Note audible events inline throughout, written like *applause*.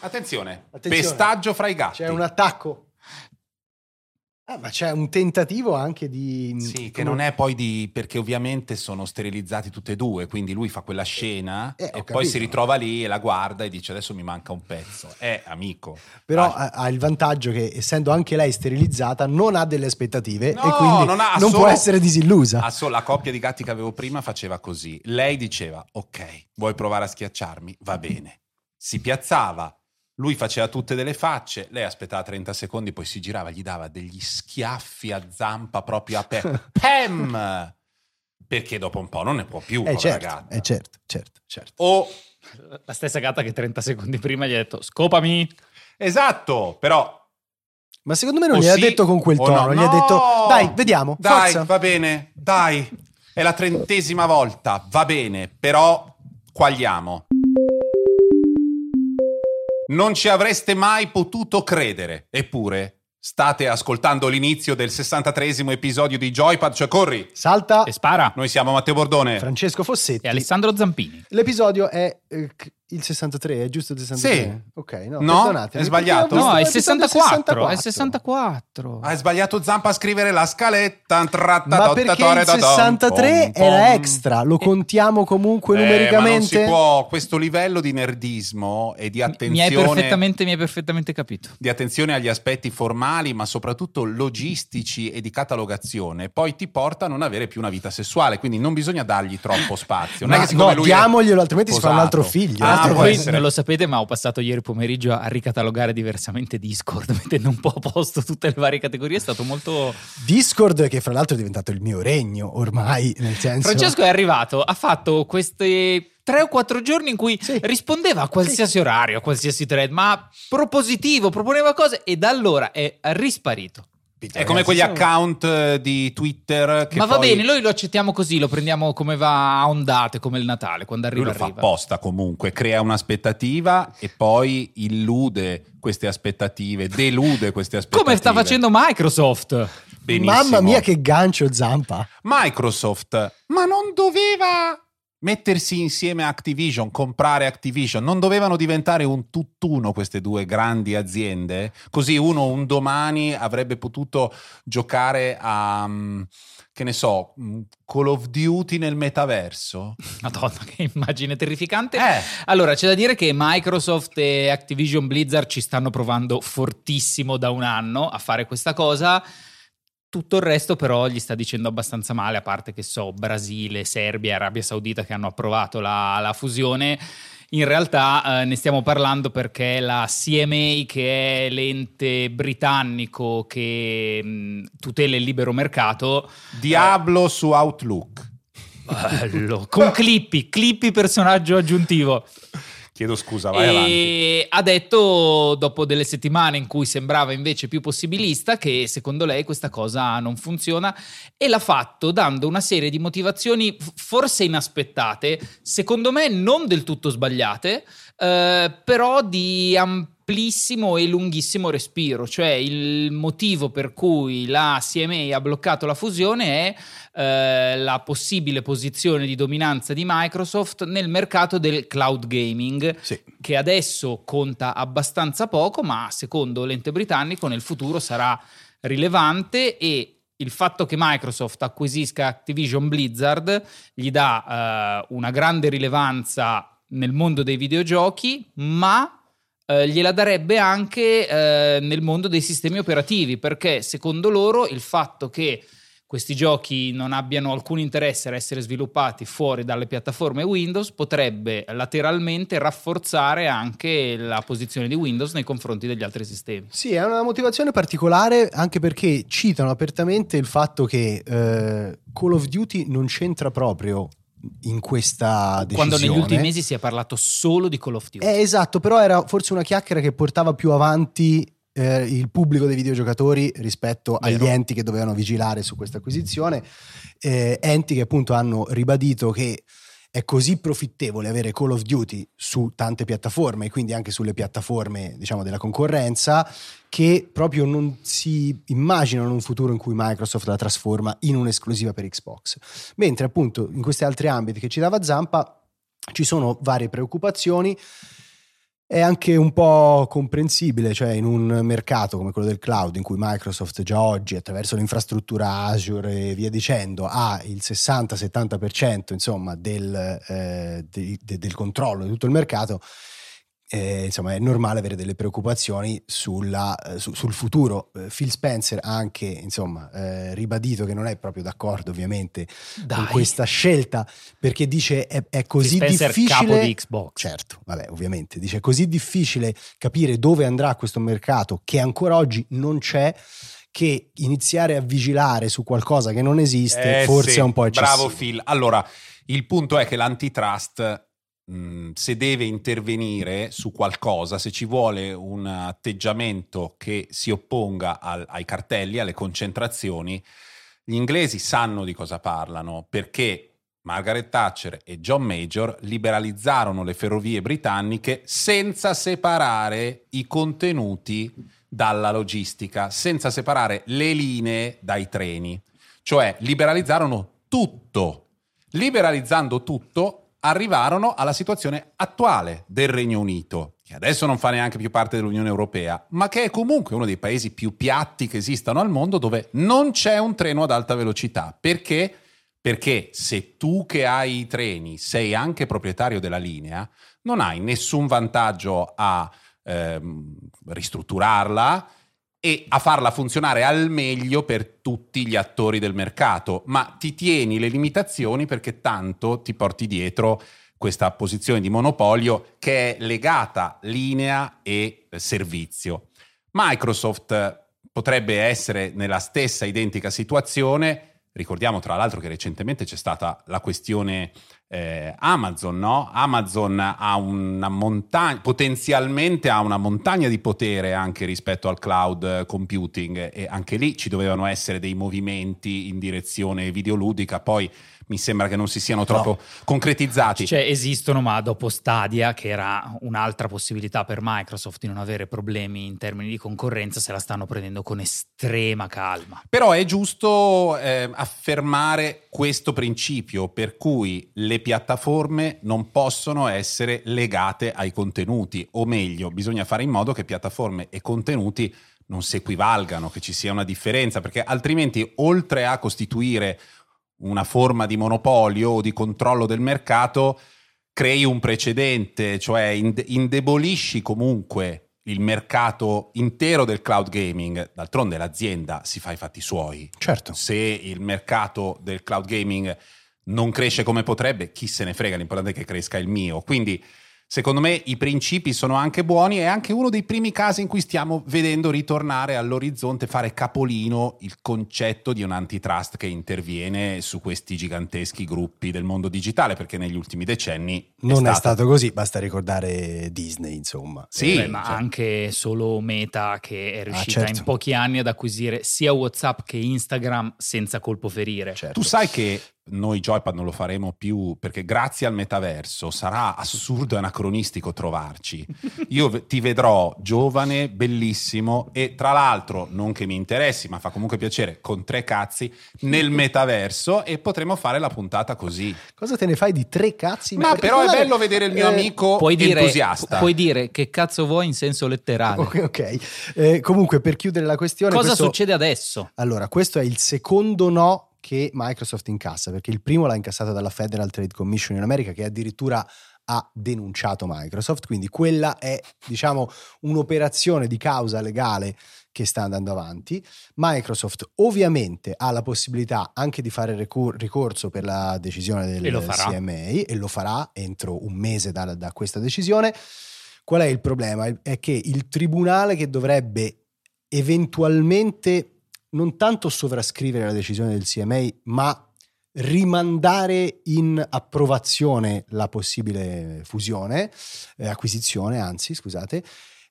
Attenzione, Attenzione. pestaggio fra i gatti. C'è un attacco. Ah, ma c'è un tentativo anche di... Sì, che non è poi di... perché ovviamente sono sterilizzati tutte e due, quindi lui fa quella scena Eh, e poi capito. si ritrova lì e la guarda e dice adesso mi manca un pezzo. Eh, amico. Però Ah, ha, il vantaggio che essendo anche lei sterilizzata non ha delle aspettative No, e quindi non ha non solo- può essere disillusa. Ah, so- la coppia di gatti che avevo prima faceva così. Lei diceva: Ok, vuoi provare a schiacciarmi? Va bene. Si piazzava, lui faceva tutte delle facce, lei aspettava 30 secondi, poi si girava, gli dava degli schiaffi a zampa proprio aperta. *laughs* Pam! Perché dopo un po' non ne può più, Eh certo, gatta. eh certo, certo, certo. O La stessa gatta che 30 secondi prima gli ha detto scopami. esatto, però Ma secondo me non gliel'ha sì detto con quel tono, no. gli ha detto No! dai, vediamo, Dai, forza. va bene, dai. È la trentesima volta, va bene, però quagliamo. Non ci avreste mai potuto credere, eppure state ascoltando l'inizio del 63esimo episodio di Joypad, cioè corri. Salta E spara. Noi siamo Matteo Bordone. Francesco Fossetti. E Alessandro Zampini. L'episodio è eh, c- il 63, è giusto il 63? Sì. Ok, no, No? È sbagliato? No, è il l'episodio 64. È il 64. Hai sbagliato Zampa a scrivere la scaletta. Ma perché il 63 era extra, lo contiamo comunque Eh, ma non numericamente? si può, questo livello di nerdismo e di Mi hai, attenzione perfettamente, mi hai perfettamente capito. di attenzione agli aspetti formali, ma soprattutto logistici e di catalogazione, poi ti porta a non avere più una vita sessuale. Quindi non bisogna dargli troppo spazio. Non Ma è che no, diamoglielo, altrimenti si fa un altro figlio. Ah, Altro può non lo sapete, ma ho passato ieri pomeriggio a ricatalogare diversamente Discord, *laughs* mettendo un po' a posto tutte le varie categorie. È stato molto. Discord, che fra l'altro è diventato il mio regno ormai, nel senso... Francesco è arrivato, ha fatto questi tre o quattro giorni in cui Sì. rispondeva a qualsiasi orario, a qualsiasi thread, ma propositivo, proponeva cose e da allora è risparito. È come quegli Ragazzi, account eh, di Twitter che ma va poi- bene, noi lo accettiamo così, lo prendiamo come va a ondate, come il Natale, quando Lui arriva lo fa arriva. apposta comunque, crea un'aspettativa e poi illude queste aspettative, delude queste aspettative. *laughs* Come sta facendo Microsoft? Benissimo. Mamma mia che gancio Zampa. Microsoft, ma non doveva mettersi insieme a Activision, comprare Activision, non dovevano diventare un tutt'uno queste due grandi aziende? Così uno un domani avrebbe potuto giocare a, mm, che ne so, mm, Call of Duty nel metaverso? Madonna, che immagine terrificante. Eh, Allora, c'è da dire che Microsoft e Activision Blizzard ci stanno provando fortissimo da un anno a fare questa cosa. Tutto il resto però gli sta dicendo abbastanza male, a parte che so, Brasile, Serbia, Arabia Saudita che hanno approvato la, la fusione. In realtà eh, ne stiamo parlando perché la CMA, che è l'ente britannico che mh, tutela il libero mercato, Diablo su Outlook. bello, con Clippy, Clippy personaggio aggiuntivo. Chiedo scusa, vai avanti. E ha detto, dopo delle settimane in cui sembrava invece più possibilista, che secondo lei questa cosa non funziona e l'ha fatto dando una serie di motivazioni forse inaspettate, secondo me non del tutto sbagliate, eh, però di amplissimo e lunghissimo respiro. Cioè il motivo per cui la CMA ha bloccato la fusione è eh, la possibile posizione di dominanza di Microsoft nel mercato del cloud gaming Sì. che adesso conta abbastanza poco, ma secondo l'ente britannico nel futuro sarà rilevante e il fatto che Microsoft acquisisca Activision Blizzard gli dà eh, una grande rilevanza nel mondo dei videogiochi, ma eh, gliela darebbe anche eh, nel mondo dei sistemi operativi, perché secondo loro il fatto che questi giochi non abbiano alcun interesse a essere sviluppati fuori dalle piattaforme Windows potrebbe lateralmente rafforzare anche la posizione di Windows nei confronti degli altri sistemi. Sì, è una motivazione particolare anche perché citano apertamente il fatto che eh, Call of Duty non c'entra proprio in questa decisione. Quando negli ultimi mesi si è parlato solo di Call of Duty. Eh, esatto, però era forse una chiacchiera che portava più avanti eh, il pubblico dei videogiocatori rispetto Vero. agli enti che dovevano vigilare su questa acquisizione. Eh, enti che appunto hanno ribadito che è così profittevole avere Call of Duty su tante piattaforme e quindi anche sulle piattaforme diciamo della concorrenza che proprio non si immaginano un futuro in cui Microsoft la trasforma in un'esclusiva per Xbox. Mentre appunto in questi altri ambiti che ci dava Zampa ci sono varie preoccupazioni È anche un po' comprensibile, cioè in un mercato come quello del cloud, in cui Microsoft già oggi, attraverso l'infrastruttura Azure e via dicendo, ha il 60-70% insomma, del, eh, de, de, del controllo di tutto il mercato, eh, insomma è normale avere delle preoccupazioni sulla, eh, su, sul futuro. Eh, Phil Spencer ha anche insomma, eh, ribadito che non è proprio d'accordo ovviamente Dai. con questa scelta perché dice è, è così difficile... capo di Xbox. Certo, vabbè ovviamente, dice è così difficile capire dove andrà questo mercato che ancora oggi non c'è che iniziare a vigilare su qualcosa che non esiste Eh, forse sì, è un po' eccessivo. Bravo Phil. Allora, il punto è che l'antitrust, mh, se deve intervenire su qualcosa, se ci vuole un atteggiamento che si opponga al- ai cartelli, alle concentrazioni, gli inglesi sanno di cosa parlano perché Margaret Thatcher e John Major liberalizzarono le ferrovie britanniche senza separare i contenuti dalla logistica, senza separare le linee dai treni. Cioè liberalizzarono tutto. Liberalizzando tutto, arrivarono alla situazione attuale del Regno Unito, che adesso non fa neanche più parte dell'Unione Europea, ma che è comunque uno dei paesi più piatti che esistano al mondo dove non c'è un treno ad alta velocità. Perché? Perché se tu che hai i treni sei anche proprietario della linea, non hai nessun vantaggio a ehm, ristrutturarla e a farla funzionare al meglio per tutti gli attori del mercato, ma ti tieni le limitazioni perché tanto ti porti dietro questa posizione di monopolio che è legata linea e servizio. Microsoft potrebbe essere nella stessa identica situazione. Ricordiamo tra l'altro che recentemente c'è stata la questione eh, Amazon, no? Amazon ha una montagna, potenzialmente ha una montagna di potere anche rispetto al cloud computing e anche lì ci dovevano essere dei movimenti in direzione videoludica, poi mi sembra che non si siano troppo concretizzati. Cioè esistono, ma dopo Stadia, che era un'altra possibilità per Microsoft di non avere problemi in termini di concorrenza, se la stanno prendendo con estrema calma. Però è giusto eh, affermare questo principio per cui le piattaforme non possono essere legate ai contenuti, o meglio, bisogna fare in modo che piattaforme e contenuti non si equivalgano, che ci sia una differenza, perché altrimenti oltre a costituire una forma di monopolio o di controllo del mercato, crei un precedente, cioè ind- indebolisci comunque il mercato intero del cloud gaming. D'altronde l'azienda si fa i fatti suoi. Certo. Se il mercato del cloud gaming non cresce come potrebbe, chi se ne frega, l'importante è che cresca il mio. Quindi Secondo me i principi sono anche buoni, è anche uno dei primi casi in cui stiamo vedendo ritornare all'orizzonte, fare capolino il concetto di un antitrust che interviene su questi giganteschi gruppi del mondo digitale, perché negli ultimi decenni Non è stato- stato così, basta ricordare Disney, insomma. Sì, Beh, ma cioè- anche solo Meta che è riuscita certo. in pochi anni ad acquisire sia WhatsApp che Instagram senza colpo ferire. Certo. Tu sai che noi Joypad non lo faremo più perché grazie al metaverso sarà assurdo e anacronistico trovarci. *laughs* Io ti vedrò giovane, bellissimo e tra l'altro, non che mi interessi, ma fa comunque piacere, con tre cazzi nel *laughs* metaverso e potremo fare la puntata così. Cosa te ne fai di tre cazzi? Ma però è bello vedere il mio Eh, amico Puoi dire, entusiasta. puoi dire che cazzo vuoi in senso letterale. Ok, ok. Eh, comunque, per chiudere la questione, Cosa questo- succede adesso? Allora, questo è il secondo no che Microsoft incassa, perché il primo l'ha incassato dalla Federal Trade Commission in America, che addirittura ha denunciato Microsoft, quindi quella è, diciamo, un'operazione di causa legale che sta andando avanti. Microsoft ovviamente ha la possibilità anche di fare ricorso per la decisione del E. CMA e lo farà entro un mese da, da questa decisione. Qual è il problema? È che il tribunale che dovrebbe eventualmente non tanto sovrascrivere la decisione del CMA, ma rimandare in approvazione la possibile fusione, eh, acquisizione, anzi, scusate,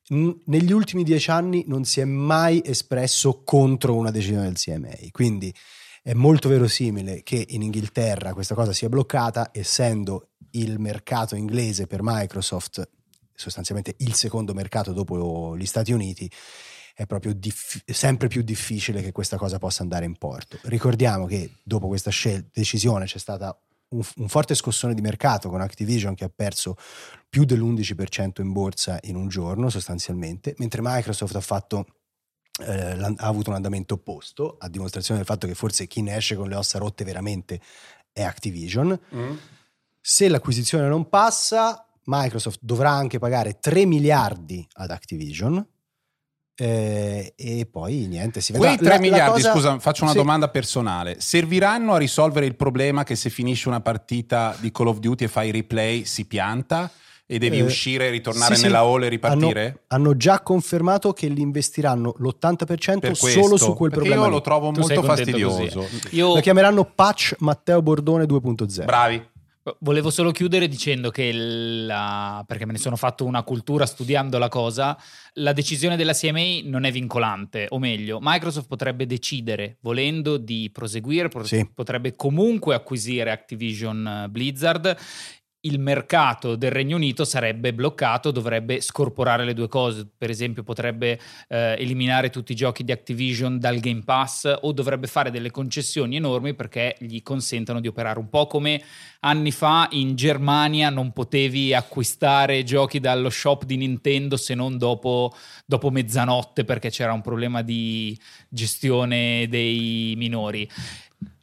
n- negli ultimi dieci anni non si è mai espresso contro una decisione del CMA. Quindi è molto verosimile che in Inghilterra questa cosa sia bloccata, essendo il mercato inglese per Microsoft sostanzialmente il secondo mercato dopo gli Stati Uniti è proprio diff- sempre più difficile che questa cosa possa andare in porto. Ricordiamo che dopo questa scel- decisione c'è stata un, un forte scossone di mercato con Activision che ha perso più dell'11% in borsa in un giorno sostanzialmente, mentre Microsoft ha fatto eh, ha avuto un andamento opposto, a dimostrazione del fatto che forse chi ne esce con le ossa rotte veramente è Activision. Mm. Se l'acquisizione non passa, Microsoft dovrà anche pagare 3 miliardi ad Activision. Eh, e poi niente, si vedrà. Quei 3 La- la miliardi, cosa- scusa, faccio una Sì. domanda personale. Serviranno a risolvere il problema che se finisci una partita di Call of Duty e fai replay si pianta e devi Eh, uscire, ritornare sì, sì. nella hall e ripartire? Hanno, hanno già confermato che li investiranno l'80% per solo su quel Perché problema. io lo trovo molto fastidioso. Io Lo chiameranno patch Matteo Bordone 2.0. Bravi. Volevo solo chiudere dicendo che, la- perché me ne sono fatto una cultura studiando la cosa, la decisione della CMA non è vincolante, o meglio, Microsoft potrebbe decidere, volendo, di proseguire, pro- Sì. potrebbe comunque acquisire Activision eh, Blizzard. Il mercato del Regno Unito sarebbe bloccato, dovrebbe scorporare le due cose. Per esempio, potrebbe eh, eliminare tutti i giochi di Activision dal Game Pass o dovrebbe fare delle concessioni enormi perché gli consentono di operare un po' come anni fa in Germania non potevi acquistare giochi dallo shop di Nintendo se non dopo, dopo mezzanotte perché c'era un problema di gestione dei minori.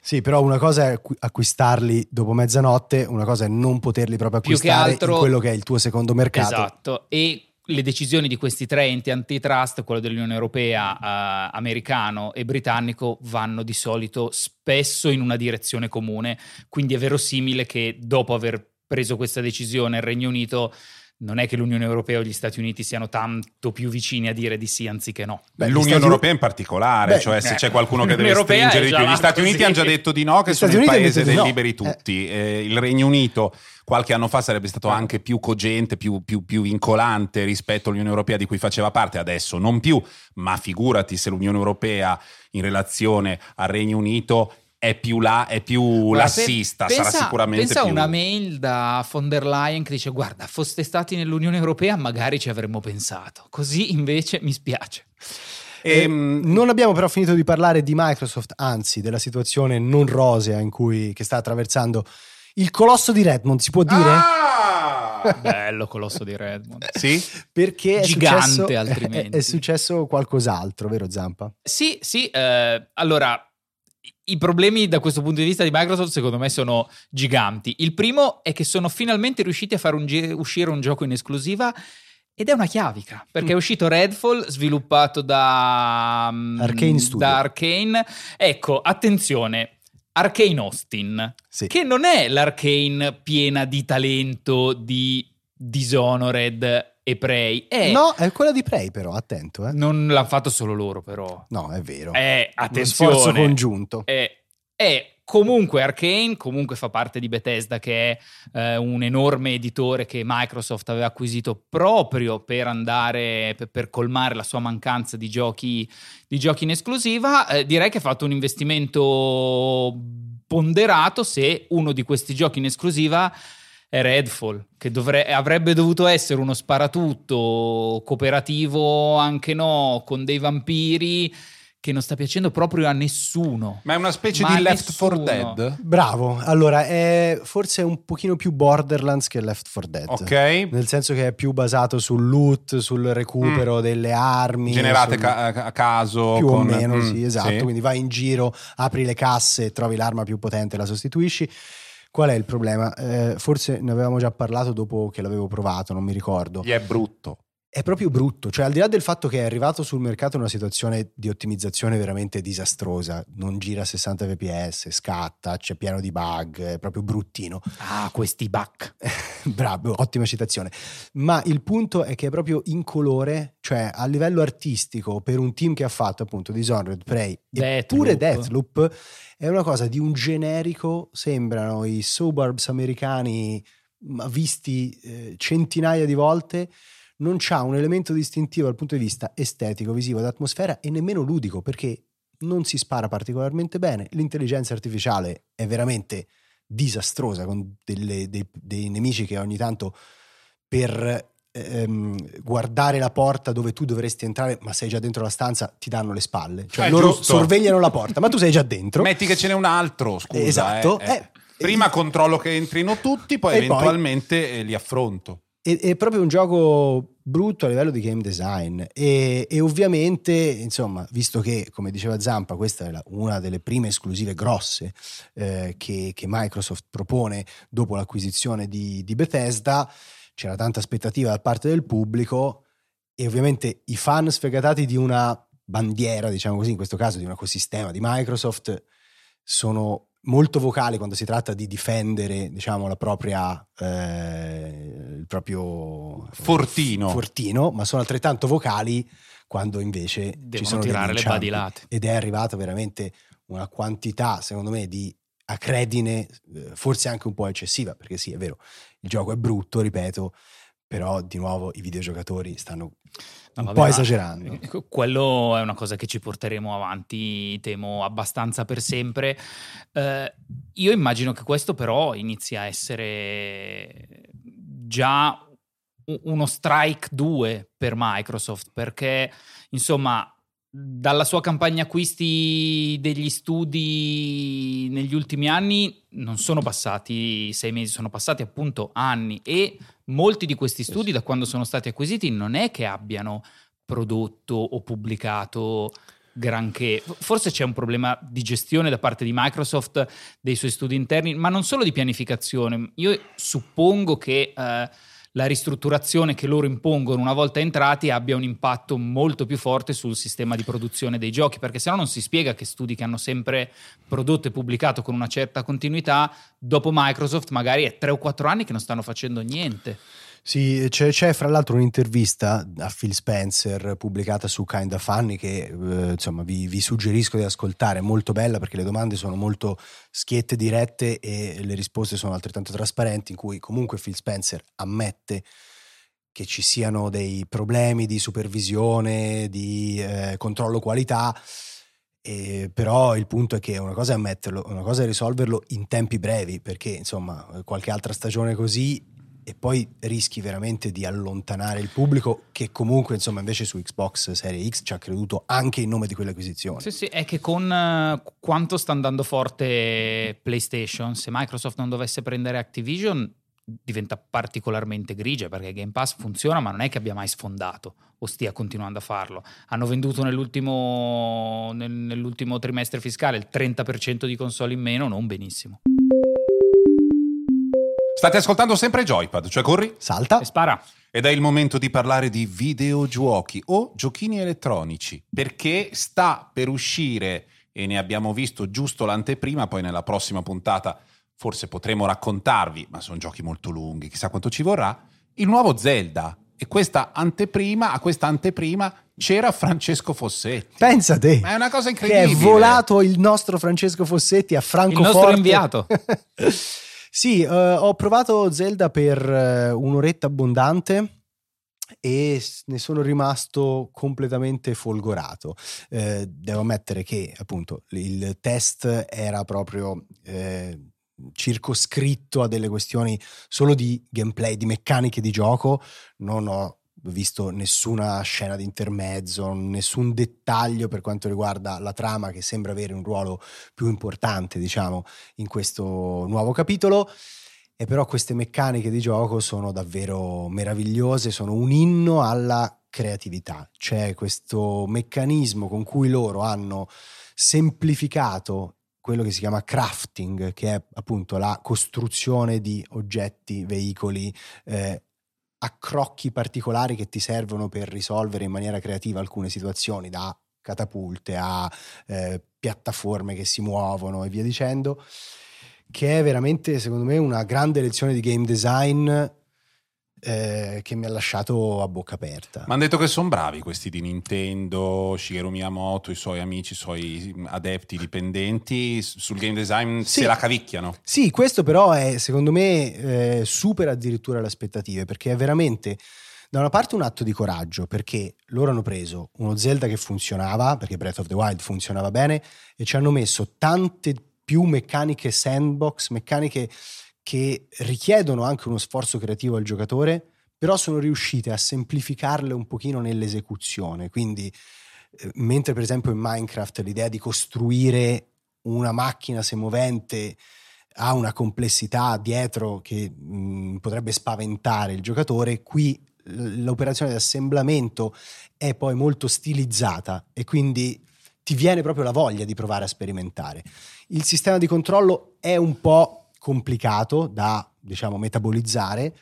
Sì, però una cosa è acqu- acquistarli dopo mezzanotte, una cosa è non poterli proprio acquistare altro- in quello che è il tuo secondo mercato. Esatto. E le decisioni di questi tre enti antitrust, quello dell'Unione Europea, eh, americano e britannico, vanno di solito spesso in una direzione comune. Quindi è verosimile che dopo aver preso questa decisione il Regno Unito non è che l'Unione Europea o gli Stati Uniti siano tanto più vicini a dire di sì anziché no. Beh, L'Unione Stati- Europea in particolare, Beh, cioè se eh, c'è qualcuno che deve Europea stringere di più. Gli Stati Uniti hanno già detto di no, che Gli sono Stati il Uniti paese dei di liberi no. tutti. Eh, il Regno Unito qualche anno fa sarebbe stato anche più cogente, più, più- più vincolante rispetto all'Unione Europea di cui faceva parte, adesso non più, ma figurati se l'Unione Europea in relazione al Regno Unito è più là, è più lassista, pe- sarà pensa- sicuramente pensa a più... una mail da von der Leyen che dice guarda, foste stati nell'Unione Europea magari ci avremmo pensato. Così invece mi spiace. Eh, Ehm, non abbiamo però finito di parlare di Microsoft, anzi della situazione non rosea in cui che sta attraversando il colosso di Redmond, si può dire? Ah! *laughs* Bello colosso di Redmond. sì? Perché è Gigante, successo, altrimenti. È, *laughs* è successo qualcos'altro, vero Zampa? Sì, sì, eh, allora i- problemi da questo punto di vista di Microsoft secondo me sono giganti. Il primo è che sono finalmente riusciti a fare un gi- uscire un gioco in esclusiva ed è una chiavica, perché è uscito Redfall sviluppato da mm, Arcane Studio. Da Arcane. Ecco, attenzione, Arcane Austin, Sì. che non è l'Arcane piena di talento di Dishonored e Prey. È, No, è quella di Prey però, attento. Eh. Non l'hanno fatto solo loro però. No, è vero. Uno attenzione, sforzo congiunto. è, è comunque Arcane, comunque fa parte di Bethesda che è eh, un enorme editore che Microsoft aveva acquisito proprio per andare, per, per colmare la sua mancanza di giochi, di giochi in esclusiva. Eh, direi che ha fatto un investimento ponderato se uno di questi giochi in esclusiva è Redfall, che dovre- avrebbe dovuto essere uno sparatutto cooperativo, anche no, con dei vampiri, che non sta piacendo proprio a nessuno. Ma è una specie Ma di Left 4 nessuno. Dead? Bravo, allora è forse un pochino più Borderlands che Left 4 Dead. Ok. Nel senso che è più basato sul loot, sul recupero delle armi. Mm. Generate sul- ca- a caso. più con- o meno, Mm, sì, esatto. Quindi vai in giro, apri le casse, trovi l'arma più potente e la sostituisci. Qual è il problema? Eh, forse ne avevamo già parlato dopo che l'avevo provato, non mi ricordo. Gli è brutto. È proprio brutto, cioè al di là del fatto che è arrivato sul mercato in una situazione di ottimizzazione veramente disastrosa, non gira a 60 fps, scatta, c'è pieno di bug, è proprio bruttino. Ah, questi bug. *laughs* Bravo, ottima citazione. Ma il punto è che è proprio incolore, cioè a livello artistico, per un team che ha fatto appunto Dishonored, Prey e pure Deathloop. È una cosa di un generico, sembrano i suburbs americani visti eh, centinaia di volte, non c'ha un elemento distintivo dal punto di vista estetico, visivo, d'atmosfera e nemmeno ludico, perché non si spara particolarmente bene, l'intelligenza artificiale è veramente disastrosa con delle- dei, dei nemici che ogni tanto per ehm, guardare la porta dove tu dovresti entrare ma sei già dentro la stanza ti danno le spalle cioè Eh, loro giusto. sorvegliano la porta ma tu sei già dentro Metti che ce n'è un altro, scusa. esatto eh, eh. eh, Prima controllo che entrino tutti, poi E poi- eventualmente eh, li affronto. È, è proprio un gioco brutto a livello di game design e, e ovviamente, insomma, visto che, come diceva Zampa, questa è la- una delle prime esclusive grosse eh, che, che Microsoft propone dopo l'acquisizione di, di Bethesda, c'era tanta aspettativa da parte del pubblico e ovviamente i fan sfegatati di una bandiera, diciamo così, in questo caso di un ecosistema di Microsoft, sono molto vocali quando si tratta di difendere, diciamo, la propria, eh, il proprio Fortino. fortino, ma sono altrettanto vocali quando invece ci Devono sono degli tirare le badilate. Ed è arrivata veramente una quantità, secondo me, di acredine, eh, forse anche un po' eccessiva, perché sì, è vero, il gioco è brutto, ripeto, però di nuovo i videogiocatori stanno No, un vabbè, po' esagerando. *laughs* Quello è una cosa che ci porteremo avanti, temo, abbastanza per sempre. Eh, io immagino che questo però inizi a essere già uno strike 2 per Microsoft, perché insomma dalla sua campagna acquisti degli studi negli ultimi anni non sono passati sei mesi, sono passati appunto anni e molti di questi studi da quando sono stati acquisiti non è che abbiano prodotto o pubblicato granché. Forse c'è un problema di gestione da parte di Microsoft dei suoi studi interni, ma non solo di pianificazione. Io suppongo che eh, la ristrutturazione che loro impongono una volta entrati abbia un impatto molto più forte sul sistema di produzione dei giochi, perché sennò non si spiega che studi che hanno sempre prodotto e pubblicato con una certa continuità, dopo Microsoft magari è tre o quattro anni che non stanno facendo niente. Sì, c'è, c'è fra l'altro un'intervista a Phil Spencer pubblicata su Kinda Funny che eh, insomma vi, vi suggerisco di ascoltare, è molto bella perché le domande sono molto schiette, dirette e le risposte sono altrettanto trasparenti in cui comunque Phil Spencer ammette che ci siano dei problemi di supervisione, di eh, controllo qualità, e però il punto è che una cosa è ammetterlo, una cosa è risolverlo in tempi brevi perché insomma qualche altra stagione così e poi rischi veramente di allontanare il pubblico che comunque insomma invece su Xbox Serie X ci ha creduto anche in nome di quell'acquisizione. Sì, sì, è che con eh, quanto sta andando forte PlayStation, se Microsoft non dovesse prendere Activision diventa particolarmente grigia perché Game Pass funziona ma non è che abbia mai sfondato o stia continuando a farlo. Hanno venduto nell'ultimo, nel- nell'ultimo trimestre fiscale il 30% di console in meno, non benissimo. State ascoltando sempre Joypad, cioè corri? Salta. E spara. Ed è il momento di parlare di videogiochi o giochini elettronici, perché sta per uscire, e ne abbiamo visto giusto l'anteprima, poi nella prossima puntata forse potremo raccontarvi, ma sono giochi molto lunghi, chissà quanto ci vorrà, il nuovo Zelda. E questa anteprima, a questa anteprima c'era Francesco Fossetti. Pensa te. Ma è una cosa Che incredibile. è volato il nostro Francesco Fossetti a Francoforte. nostro inviato. *laughs* sì, eh, ho provato Zelda per eh, un'oretta abbondante e ne sono rimasto completamente folgorato. Eh, devo ammettere che appunto il test era proprio eh, circoscritto a delle questioni solo di gameplay, di meccaniche di gioco. Non ho visto nessuna scena di intermezzo, nessun dettaglio per quanto riguarda la trama che sembra avere un ruolo più importante, diciamo, in questo nuovo capitolo. E però queste meccaniche di gioco sono davvero meravigliose, sono un inno alla creatività. C'è questo meccanismo con cui loro hanno semplificato quello che si chiama crafting, che è appunto la costruzione di oggetti, veicoli, eh, accrocchi particolari che ti servono per risolvere in maniera creativa alcune situazioni, da catapulte a eh, piattaforme che si muovono e via dicendo, che è veramente secondo me una grande lezione di game design eh, che mi ha lasciato a bocca aperta. Mi hanno detto che sono bravi questi di Nintendo, Shigeru Miyamoto, i suoi amici, i suoi adepti dipendenti, sul game design Sì. se la cavicchiano. Sì, questo però è secondo me eh, supera addirittura le aspettative perché è veramente da una parte un atto di coraggio perché loro hanno preso uno Zelda che funzionava, perché Breath of the Wild funzionava bene e ci hanno messo tante più meccaniche sandbox, meccaniche che richiedono anche uno sforzo creativo al giocatore, però sono riuscite a semplificarle un pochino nell'esecuzione. Quindi, eh, mentre per esempio in Minecraft l'idea di costruire una macchina semovente ha una complessità dietro che mh, potrebbe spaventare il giocatore, qui l'operazione di assemblamento è poi molto stilizzata e quindi ti viene proprio la voglia di provare a sperimentare. Il sistema di controllo è un po' complicato da, diciamo, metabolizzare,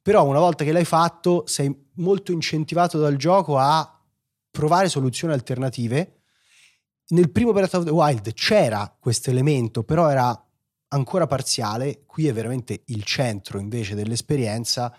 però una volta che l'hai fatto sei molto incentivato dal gioco a provare soluzioni alternative. Nel primo Breath of the Wild c'era questo elemento, però era ancora parziale, qui è veramente il centro invece dell'esperienza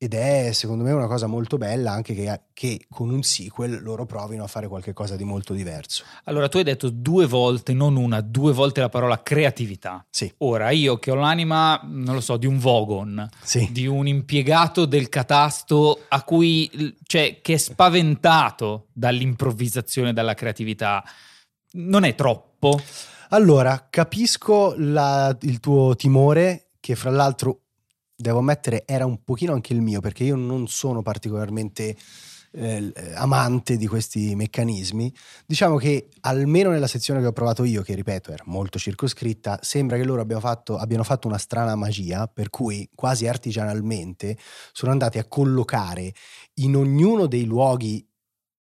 ed è secondo me una cosa molto bella anche che, che, con un sequel loro provino a fare qualcosa di molto diverso. Allora tu hai detto due volte, non una, due volte la parola creatività. Sì. Ora io che ho l'anima, non lo so, di un Vogon, sì. di un impiegato del catasto a cui, cioè, che è spaventato dall'improvvisazione, dalla creatività, non è troppo? Allora, capisco la, il tuo timore che fra l'altro devo ammettere era un pochino anche il mio perché io non sono particolarmente eh, amante di questi meccanismi. Diciamo che almeno nella sezione che ho provato io, che ripeto era molto circoscritta, sembra che loro abbiano fatto, abbiano fatto una strana magia per cui quasi artigianalmente sono andati a collocare in ognuno dei luoghi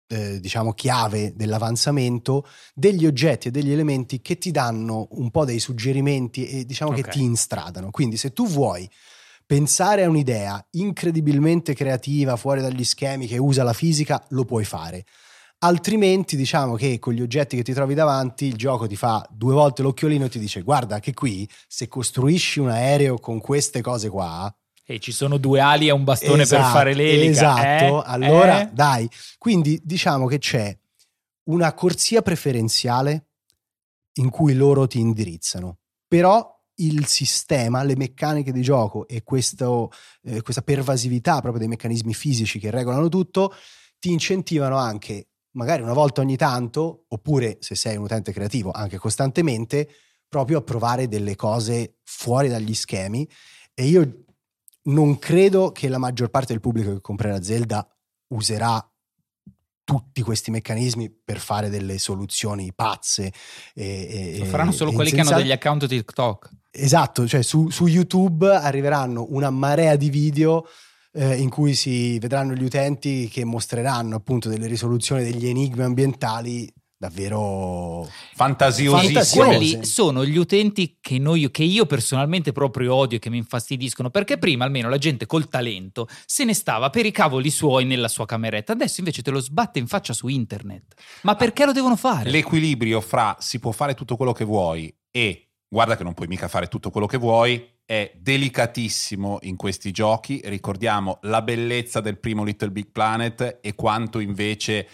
eh, diciamo chiave dell'avanzamento degli oggetti e degli elementi che ti danno un po' dei suggerimenti e diciamo okay. che ti instradano. Quindi se tu vuoi pensare a un'idea incredibilmente creativa fuori dagli schemi che usa la fisica, lo puoi fare. Altrimenti, diciamo che con gli oggetti che ti trovi davanti, il gioco ti fa due volte l'occhiolino e ti dice: Guarda, che qui se costruisci un aereo con queste cose qua. E ci sono due ali e un bastone esatto, per fare l'elica. Esatto, eh? allora eh? dai. Quindi diciamo che c'è una corsia preferenziale in cui loro ti indirizzano. Però il sistema, le meccaniche di gioco e questo, eh, questa pervasività proprio dei meccanismi fisici che regolano tutto ti incentivano anche, magari una volta ogni tanto, oppure se sei un utente creativo anche costantemente, proprio a provare delle cose fuori dagli schemi. E io non credo che la maggior parte del pubblico che comprerà Zelda userà tutti questi meccanismi per fare delle soluzioni pazze. E, Lo faranno solo quelli che hanno degli account TikTok. Esatto, cioè su, su YouTube arriveranno una marea di video eh, in cui si vedranno gli utenti che mostreranno appunto delle risoluzioni degli enigmi ambientali davvero fantasiosissimi. Quelli sono gli utenti che, noi, che io personalmente proprio odio e che mi infastidiscono perché prima almeno la gente col talento se ne stava per i cavoli suoi nella sua cameretta, adesso invece te lo sbatte in faccia su internet. Ma perché lo devono fare? L'equilibrio fra si può fare tutto quello che vuoi e guarda che non puoi mica fare tutto quello che vuoi, è delicatissimo in questi giochi. Ricordiamo la bellezza del primo Little Big Planet e quanto invece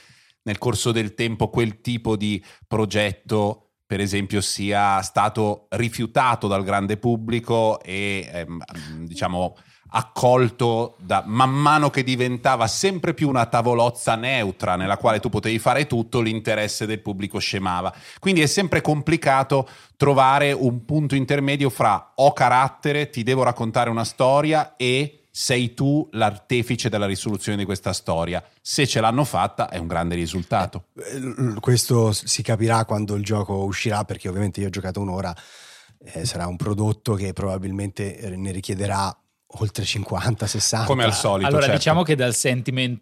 nel corso del tempo quel tipo di progetto, per esempio, sia stato rifiutato dal grande pubblico e ehm, diciamo accolto da man mano che diventava sempre più una tavolozza neutra nella quale tu potevi fare tutto, l'interesse del pubblico scemava. Quindi è sempre complicato trovare un punto intermedio fra ho carattere, ti devo raccontare una storia e sei tu l'artefice della risoluzione di questa storia. Se ce l'hanno fatta è un grande risultato. Eh, questo si capirà quando il gioco uscirà perché ovviamente io ho giocato un'ora. Eh, sarà un prodotto che probabilmente eh, ne richiederà oltre 50, 60. Come al solito. Allora, certo. diciamo che dal sentiment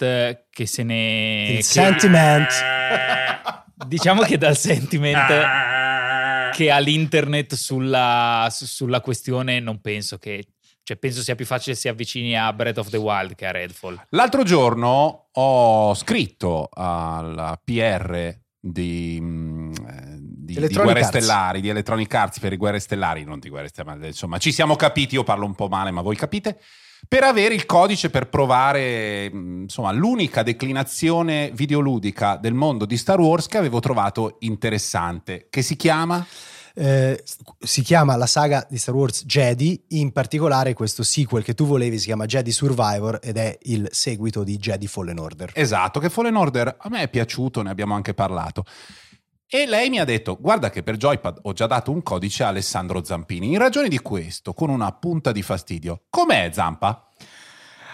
che se ne. Il che... sentiment. *laughs* diciamo che dal sentiment che ha l'internet sulla, sulla questione, non penso che. Cioè, penso sia più facile si avvicini a Breath of the Wild che a Redfall. L'altro giorno ho scritto al PR di, mm, eh, di, di Guerre Arts. Stellari, di Electronic Arts per i Guerre Stellari, non di Guerre Stellari, insomma, ci siamo capiti, io parlo un po' male, ma voi capite, per avere il codice per provare, mm, insomma, l'unica declinazione videoludica del mondo di Star Wars che avevo trovato interessante, che si chiama... Eh, si chiama la saga di Star Wars Jedi, in particolare questo sequel che tu volevi si chiama Jedi Survivor ed è il seguito di Jedi Fallen Order. Esatto, che Fallen Order a me è piaciuto, ne abbiamo anche parlato. E lei mi ha detto: Guarda, che per Joypad ho già dato un codice a Alessandro Zampini. In ragione di questo, con una punta di fastidio. Com'è, Zampa?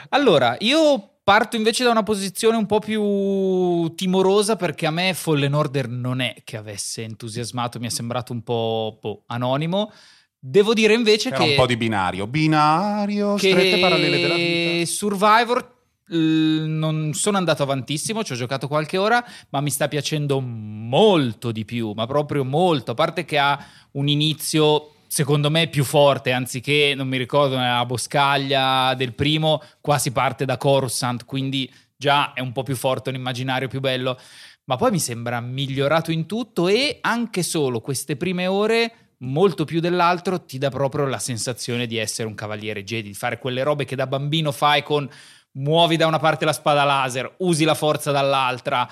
Allora, io parto invece da una posizione un po' più timorosa perché a me Fallen Order non è che avesse entusiasmato, mi è sembrato un po' boh, anonimo. Devo dire invece Era che... un po' di binario. Binario, strette parallele della vita. Survivor non sono andato avantissimo, ci ho giocato qualche ora, ma mi sta piacendo molto di più, ma proprio molto, a parte che ha un inizio secondo me più forte, anziché, non mi ricordo, nella boscaglia del primo, qua si parte da Coruscant, quindi già è un po' più forte, un immaginario più bello, ma poi mi sembra migliorato in tutto e anche solo queste prime ore molto più dell'altro ti dà proprio la sensazione di essere un cavaliere Jedi, di fare quelle robe che da bambino fai con muovi da una parte la spada laser, usi la forza dall'altra.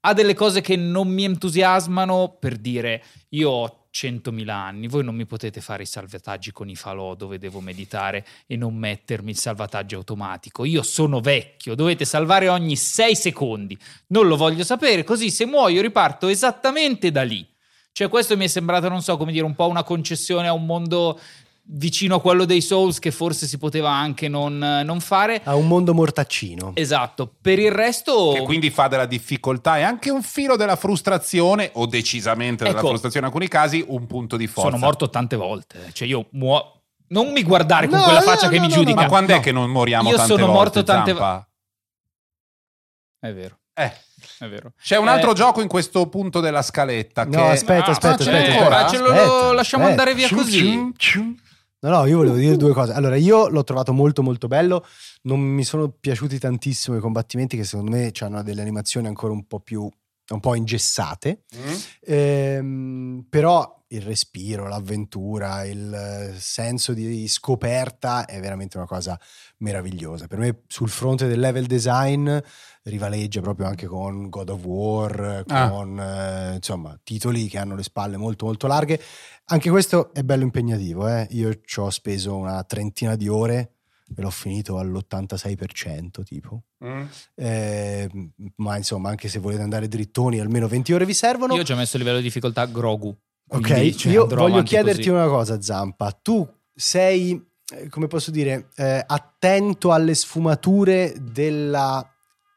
Ha delle cose che non mi entusiasmano per dire io ho 100.000 anni, voi non mi potete fare i salvataggi con i falò dove devo meditare e non mettermi il salvataggio automatico. Io sono vecchio, dovete salvare ogni 6 secondi. Non lo voglio sapere, così se muoio riparto esattamente da lì. Cioè, questo mi è sembrato, non so come dire, un po' una concessione a un mondo vicino a quello dei Souls che forse si poteva anche non, non fare. Ha un mondo mortaccino. Esatto. Per il resto. Che quindi fa della difficoltà e anche un filo della frustrazione, o decisamente della Ecco. frustrazione in alcuni casi, un punto di forza. Sono morto tante volte. Cioè, io muo- Non mi guardare con No, quella faccia no, che no, mi giudica. Ma quando No. è che non moriamo Io tante sono volte, morto tante Zampa? È vero, Eh, è vero. c'è un Eh, altro gioco in questo punto della scaletta. No, che... aspetta, Ah, aspetta, c'è n'è aspetta. ancora? ancora? Ce lo Aspetta, lasciamo aspetta. andare via Cium, così. cium, cium. No, no, io volevo dire due cose. Allora, io l'ho trovato molto molto bello, non mi sono piaciuti tantissimo i combattimenti che secondo me hanno delle animazioni ancora un po' più un po' ingessate. Mm? Ehm, però il respiro, l'avventura, il senso di scoperta è veramente una cosa meravigliosa. Per me sul fronte del level design rivaleggia proprio anche con God of War, Ah. con eh, insomma titoli che hanno le spalle molto molto larghe. Anche questo è bello impegnativo, eh. io ci ho speso una trentina di ore e l'ho finito all'86% tipo. Mm? Eh, ma insomma, anche se volete andare drittoni, almeno 20 ore vi servono. Io ho già messo il livello di difficoltà Grogu. Ok, cioè, io voglio chiederti così. una cosa, Zampa. Tu sei, eh, come posso dire, eh, attento alle sfumature della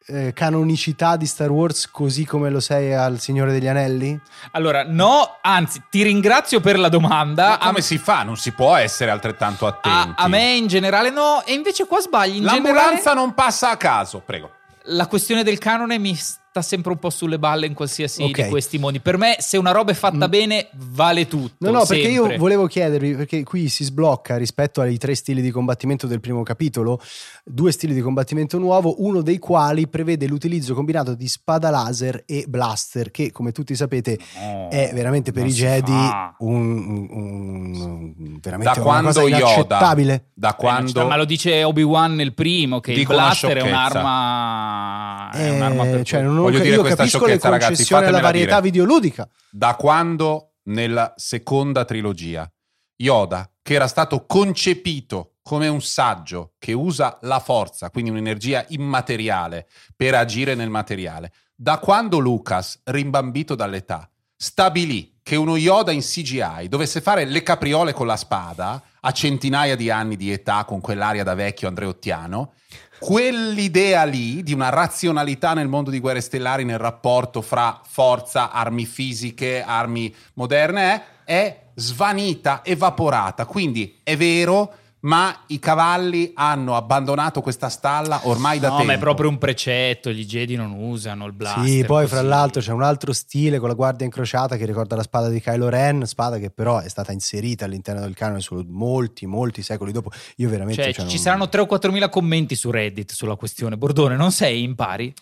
eh, canonicità di Star Wars così come lo sei al Signore degli Anelli? Allora, no, anzi, ti ringrazio per la domanda. Ma A, come si fa? Non si può essere altrettanto a- attenti. a me in generale no, e invece qua sbagli. In L'ambulanza generale, non passa a caso, prego. la questione del canone mi sta sempre un po' sulle balle in qualsiasi Ok. di questi modi. Per me, se una roba è fatta Mm. bene, vale tutto. No, no, perché sempre. io volevo chiedervi, perché qui si sblocca rispetto ai tre stili di combattimento del primo capitolo, due stili di combattimento nuovo, uno dei quali prevede l'utilizzo combinato di spada laser e blaster, che come tutti sapete No, è veramente per i Jedi un, un- un- veramente Da una quando cosa Yoda, inaccettabile. da Eh, quando ma lo dice Obi-Wan nel primo, che Dico il blaster è un'arma... È Eh, un'arma per cioè, quello. non Voglio dire io questa sciocchezza, ragazzi, alla varietà dire. videoludica. da quando nella seconda trilogia Yoda, che era stato concepito come un saggio che usa la forza, quindi un'energia immateriale, per agire nel materiale, da quando Lucas, rimbambito dall'età, stabilì che uno Yoda in CGI dovesse fare le capriole con la spada a centinaia di anni di età con quell'aria da vecchio andreottiano, quell'idea lì di una razionalità nel mondo di guerre stellari nel rapporto fra forza, armi fisiche, armi moderne è, svanita, evaporata. Quindi è vero, ma i cavalli hanno abbandonato questa stalla ormai da no, tempo. ma è proprio un precetto, gli Jedi non usano il blaster. Sì, poi fra così. l'altro c'è un altro stile con la guardia incrociata che ricorda la spada di Kylo Ren, spada che però è stata inserita all'interno del canone solo molti, molti secoli dopo. Io veramente... Cioè, cioè, ci non- saranno 3 o 4 mila commenti su Reddit sulla questione. Bordone, non sei in pari?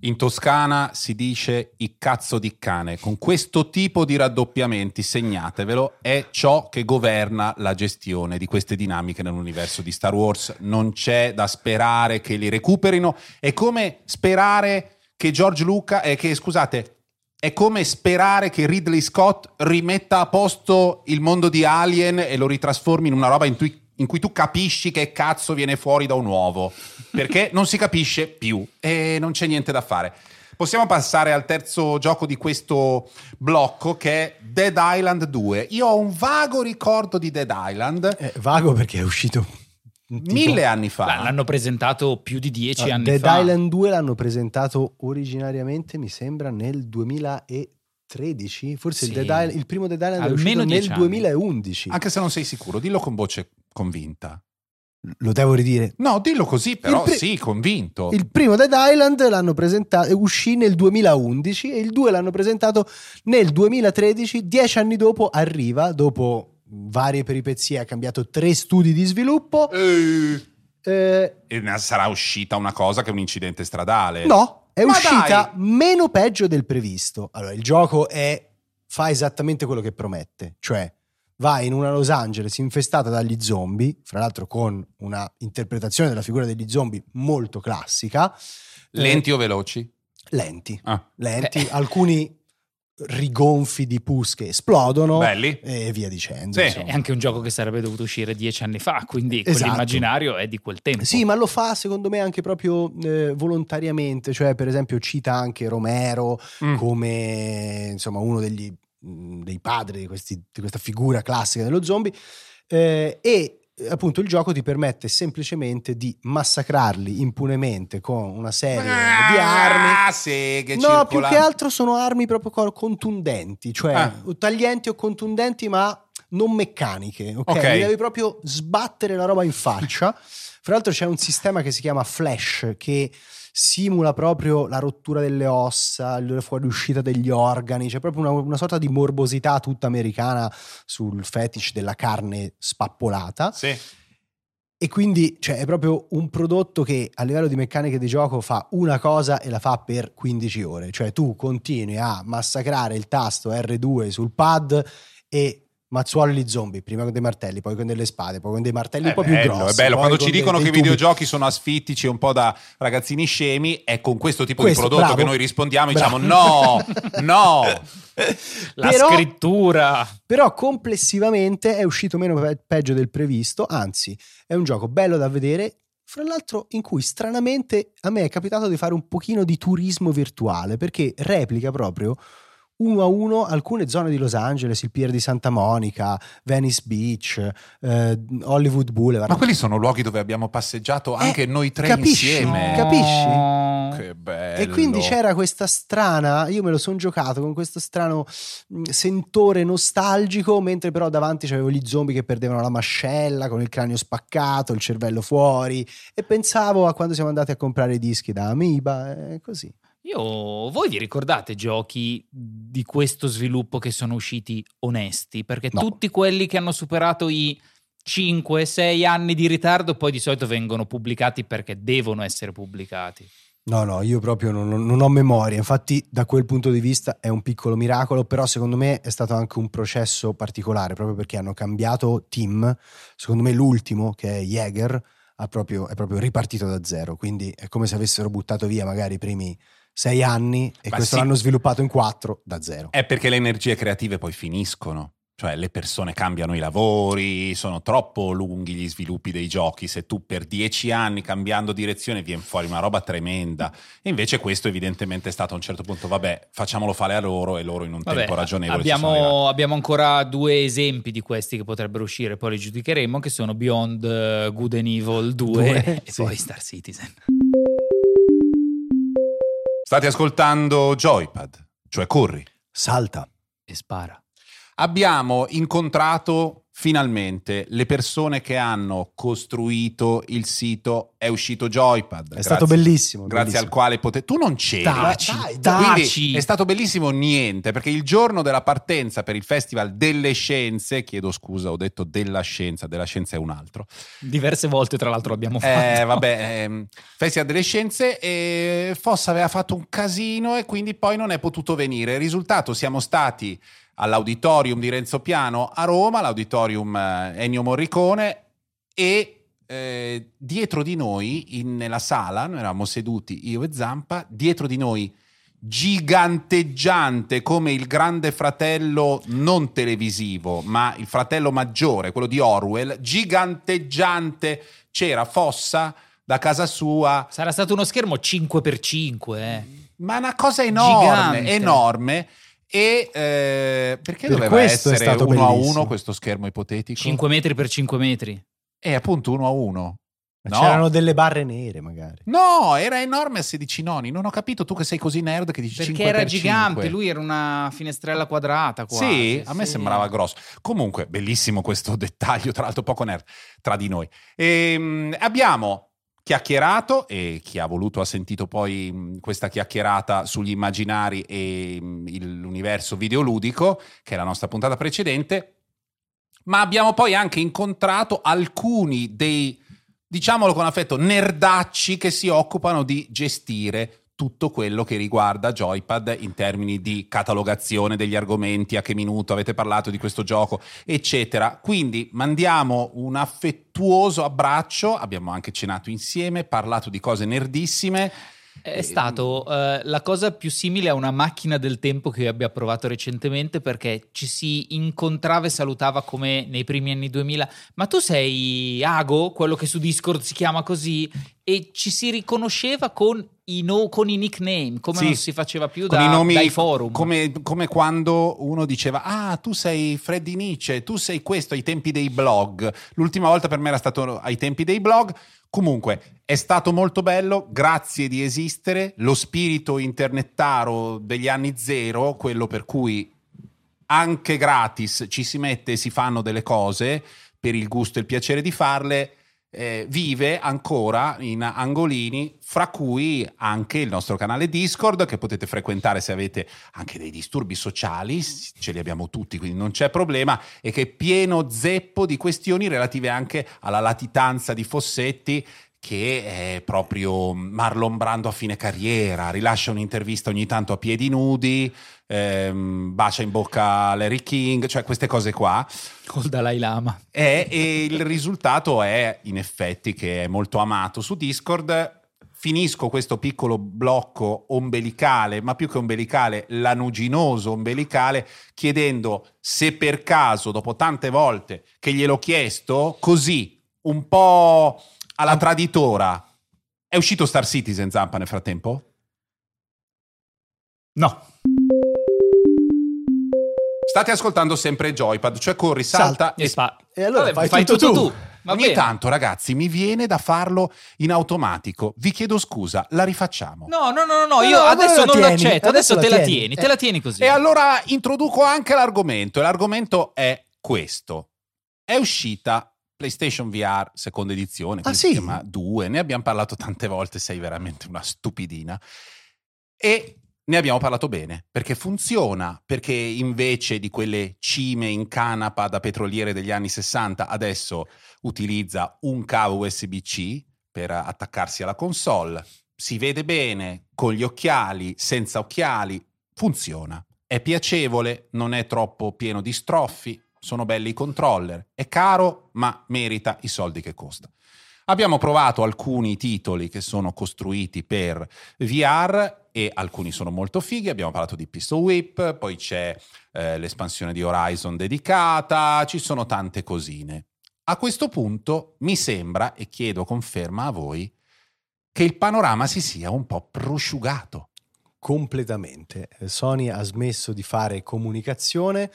In Toscana si dice i cazzo di cane. Con questo tipo di raddoppiamenti, segnatevelo, è ciò che governa la gestione di queste dinamiche nell'universo di Star Wars. Non c'è da sperare che li recuperino. È come sperare che George Luca, eh, che scusate, è come sperare che Ridley Scott rimetta a posto il mondo di Alien e lo ritrasformi in una roba in, cui- in cui tu capisci che cazzo viene fuori da un uovo. Perché non si capisce più e non c'è niente da fare. Possiamo passare al terzo gioco di questo blocco che è Dead Island 2. Io ho un vago ricordo di Dead Island Eh, vago perché è uscito... tipo- mille anni fa. L'hanno presentato più di 10 No, anni Dead fa. Island 2 l'hanno presentato originariamente, mi sembra, nel 13? Forse Sì. il, Dead Island- il primo Dead Island è Almeno uscito nel 10 anni. 2011. Anche se non sei sicuro, dillo con voce convinta. Lo devo ridire. No, dillo così, però pri- sì, convinto. Il primo Dead Island l'hanno presentato, uscì nel 2011 e il 2 l'hanno presentato nel 2013, dieci anni dopo arriva, dopo varie peripezie, ha cambiato tre studi di sviluppo. Eh, Eh, e sarà uscita una cosa che è un incidente stradale. no, è Ma uscita dai! meno peggio del previsto. Allora, il gioco è, fa esattamente quello che promette, cioè va in una Los Angeles infestata dagli zombie, fra l'altro con una interpretazione della figura degli zombie molto classica. Eh, Lenti o veloci? lenti. Ah, lenti, Eh. alcuni rigonfi di pus che esplodono belli. e via dicendo. Sì. insomma. È anche un gioco che sarebbe dovuto uscire dieci anni fa, quindi Esatto. quell'immaginario è di quel tempo. Sì, ma lo fa secondo me anche proprio eh, volontariamente, cioè per esempio cita anche Romero Mm. come insomma uno degli, dei padri di, questi- di questa figura classica dello zombie eh, e appunto il gioco ti permette semplicemente di massacrarli impunemente con una serie di armi Ah, seghe, No, più circolari. che altro sono armi proprio co- contundenti, cioè Ah. taglienti o contundenti, ma non meccaniche. Ok, Ok. Mi devi proprio sbattere la roba in faccia. *laughs* Fra l'altro c'è un sistema che si chiama Flash che simula proprio la rottura delle ossa, la fuoriuscita degli organi, c'è proprio una, una sorta di morbosità tutta americana sul fetish della carne spappolata. Sì. E quindi cioè, è proprio un prodotto che a livello di meccaniche di gioco fa una cosa e la fa per 15 ore. Cioè tu continui a massacrare il tasto R2 sul pad e mazzuoli gli zombie, prima con dei martelli, poi con delle spade, poi con dei martelli un È po' più bello, grossi. è bello. Quando ci dicono dei che i videogiochi sono asfittici un po' da ragazzini scemi, è con questo tipo Questo, di prodotto bravo. che noi rispondiamo e diciamo no, no. *laughs* La Però- scrittura. Però complessivamente è uscito meno pe- peggio del previsto, anzi è un gioco bello da vedere, fra l'altro in cui stranamente a me è capitato di fare un pochino di turismo virtuale, perché replica proprio uno a uno alcune zone di Los Angeles, il Pier di Santa Monica, Venice Beach, eh, Hollywood Boulevard. Ma quelli sono luoghi dove abbiamo passeggiato anche noi tre Eh, capisci? insieme. Capisci? Che bello. E quindi c'era questa strana, io me lo sono giocato con questo strano mh, sentore nostalgico, mentre però davanti c'avevo gli zombie che perdevano la mascella, con il cranio spaccato, il cervello fuori, e pensavo a quando siamo andati a comprare i dischi da Amiba, e così. Io, voi vi ricordate giochi di questo sviluppo che sono usciti onesti? Perché No. tutti quelli che hanno superato i 5-6 anni di ritardo poi di solito vengono pubblicati perché devono essere pubblicati. No, no, io proprio non, non- ho memoria, infatti da quel punto di vista è un piccolo miracolo, però secondo me è stato anche un processo particolare, proprio perché hanno cambiato team, secondo me l'ultimo, che è Jäger, proprio- è proprio ripartito da zero, quindi è come se avessero buttato via magari i primi sei anni e Ma questo sì. l'hanno sviluppato in quattro da zero. È perché le energie creative poi finiscono. Cioè le persone cambiano i lavori, sono troppo lunghi gli sviluppi dei giochi. Se tu per dieci anni cambiando direzione viene fuori una roba tremenda. E invece questo evidentemente è stato a un certo punto, vabbè, facciamolo fare a loro e loro in un Vabbè, tempo ragionevole. abbiamo, abbiamo ancora due esempi di questi che potrebbero uscire, poi li giudicheremo, che sono Beyond eh, Good and Evil 2, Due, *laughs* e sì. poi Star Citizen. State ascoltando Joypad, cioè Corri. Salta. E spara. Abbiamo incontrato finalmente le persone che hanno costruito il sito È uscito Joypad. È stato bellissimo. Grazie bellissimo. al quale potete. Tu non c'eri. Taci, dai, taci. è stato bellissimo niente, perché il giorno della partenza per il Festival delle Scienze, chiedo scusa, ho detto della scienza, della scienza è un altro. Diverse volte, tra l'altro, l'abbiamo fatto. Eh, vabbè, ehm, Festival delle Scienze e Fossa aveva fatto un casino e quindi poi non è potuto venire. Risultato, siamo stati all'auditorium di Renzo Piano a Roma, l'auditorium eh, Ennio Morricone e eh, dietro di noi, in- nella sala, noi eravamo seduti io e Zampa, dietro di noi giganteggiante come il grande fratello non televisivo, ma il fratello maggiore, quello di Orwell, giganteggiante c'era Fossa da casa sua, Sarà stato uno schermo 5x5, eh. ma una cosa enorme, Gigante. enorme. E eh, perché Per doveva essere stato uno a bellissimo. uno questo schermo ipotetico? 5 metri per 5 metri. È appunto uno a uno. No. C'erano delle barre nere, magari. No, era enorme a 16 noni. Non ho capito tu che sei così nerd che dici Perché 5 era per gigante, 5. lui era una finestrella quadrata quasi. Sì, a me sì. sembrava grosso. Comunque, bellissimo questo *laughs* dettaglio, tra l'altro poco nerd tra di noi. Ehm, abbiamo chiacchierato e chi ha voluto ha sentito poi questa chiacchierata sugli immaginari e l'universo videoludico, che è la nostra puntata precedente, ma abbiamo poi anche incontrato alcuni dei, diciamolo con affetto, nerdacci che si occupano di gestire tutto quello che riguarda Joypad in termini di catalogazione degli argomenti, a che minuto avete parlato di questo gioco, eccetera. Quindi mandiamo un affettuoso abbraccio, abbiamo anche cenato insieme, parlato di cose nerdissime. È stato eh, la cosa più simile a una macchina del tempo che io abbia provato recentemente perché ci si incontrava e salutava come nei primi anni 2000. Ma tu sei Ago, quello che su Discord si chiama così, e ci si riconosceva con i, no- con i nickname, come Sì, non si faceva più da- i nomi dai forum. Come, come quando uno diceva: Ah, tu sei Freddy Nietzsche, tu sei questo ai tempi dei blog. L'ultima volta per me era stato ai tempi dei blog. Comunque è stato molto bello, grazie di esistere. Lo spirito internettaro degli anni zero, quello per cui anche gratis ci si mette e si fanno delle cose per il gusto e il piacere di farle, eh, vive ancora in angolini, fra cui anche il nostro canale Discord che potete frequentare se avete anche dei disturbi sociali, ce li abbiamo tutti, quindi non c'è problema, e che è pieno zeppo di questioni relative anche alla latitanza di Fossetti che è proprio Marlon Brando a fine carriera, rilascia un'intervista ogni tanto a piedi nudi, ehm, bacia in bocca a Larry King, cioè queste cose qua. Col Dalai Lama. E, e il risultato è in effetti che è molto amato su Discord. Finisco questo piccolo blocco ombelicale, ma più che ombelicale, lanuginoso ombelicale, chiedendo se per caso, dopo tante volte che gliel'ho chiesto, così, un po' alla traditora, è uscito Star Citizen Zampa nel frattempo? No. State ascoltando sempre Joypad, cioè corri, salta, E e spa- E allora Vabbè, fai tutto tu. Va Ogni bene. tanto, ragazzi, mi viene da farlo in automatico. Vi chiedo scusa, la rifacciamo. No, no, no, no, io no, adesso la non tieni, accetto, adesso adesso la te la tieni. tieni, Eh. te la tieni così. E allora introduco anche l'argomento. E l'argomento è questo: è uscita PlayStation VR seconda edizione, quindi sì? si chiama 2. Ne abbiamo parlato tante volte. Sei veramente una stupidina. E ne abbiamo parlato bene perché funziona. Perché invece di quelle cime in canapa da petroliere degli anni 60, adesso utilizza un cavo USB-C per attaccarsi alla console. Si vede bene con gli occhiali, senza occhiali, funziona. È piacevole, non è troppo pieno di stroffi, sono belli i controller. È caro, ma merita i soldi che costa. Abbiamo provato alcuni titoli che sono costruiti per VR e alcuni sono molto fighi. Abbiamo parlato di Pistol Whip, poi c'è eh, l'espansione di Horizon dedicata, ci sono tante cosine. A questo punto mi sembra, e chiedo conferma a voi, che il panorama si sia un po' prosciugato. completamente. Sony ha smesso di fare comunicazione.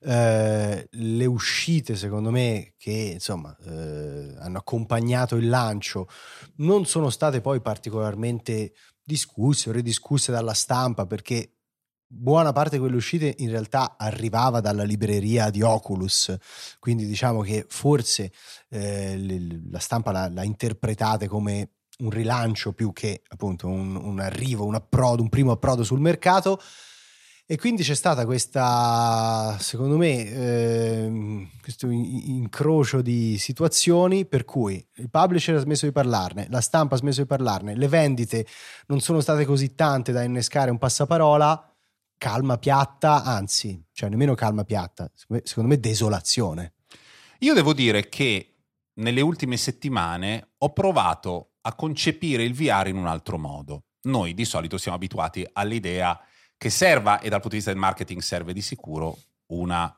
Eh, le uscite, secondo me, che insomma eh, hanno accompagnato il lancio, non sono state poi particolarmente discusse o ridiscusse dalla stampa perché buona parte di quelle uscite in realtà arrivava dalla libreria di Oculus, quindi diciamo che forse eh, la stampa l'ha, l'ha interpretate come un rilancio più che appunto un, un arrivo, un approdo, un primo approdo sul mercato. E quindi c'è stata questa, secondo me, ehm, questo in- incrocio di situazioni per cui il publisher ha smesso di parlarne, la stampa ha smesso di parlarne, le vendite non sono state così tante da innescare un passaparola, calma piatta, anzi, cioè nemmeno calma piatta, secondo me desolazione. Io devo dire che nelle ultime settimane ho provato a concepire il VR in un altro modo. Noi di solito siamo abituati all'idea che serva, e dal punto di vista del marketing serve di sicuro, una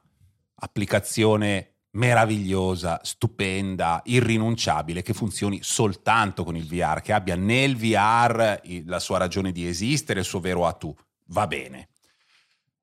applicazione meravigliosa, stupenda, irrinunciabile, che funzioni soltanto con il VR, che abbia nel VR la sua ragione di esistere, il suo vero a tu. Va bene.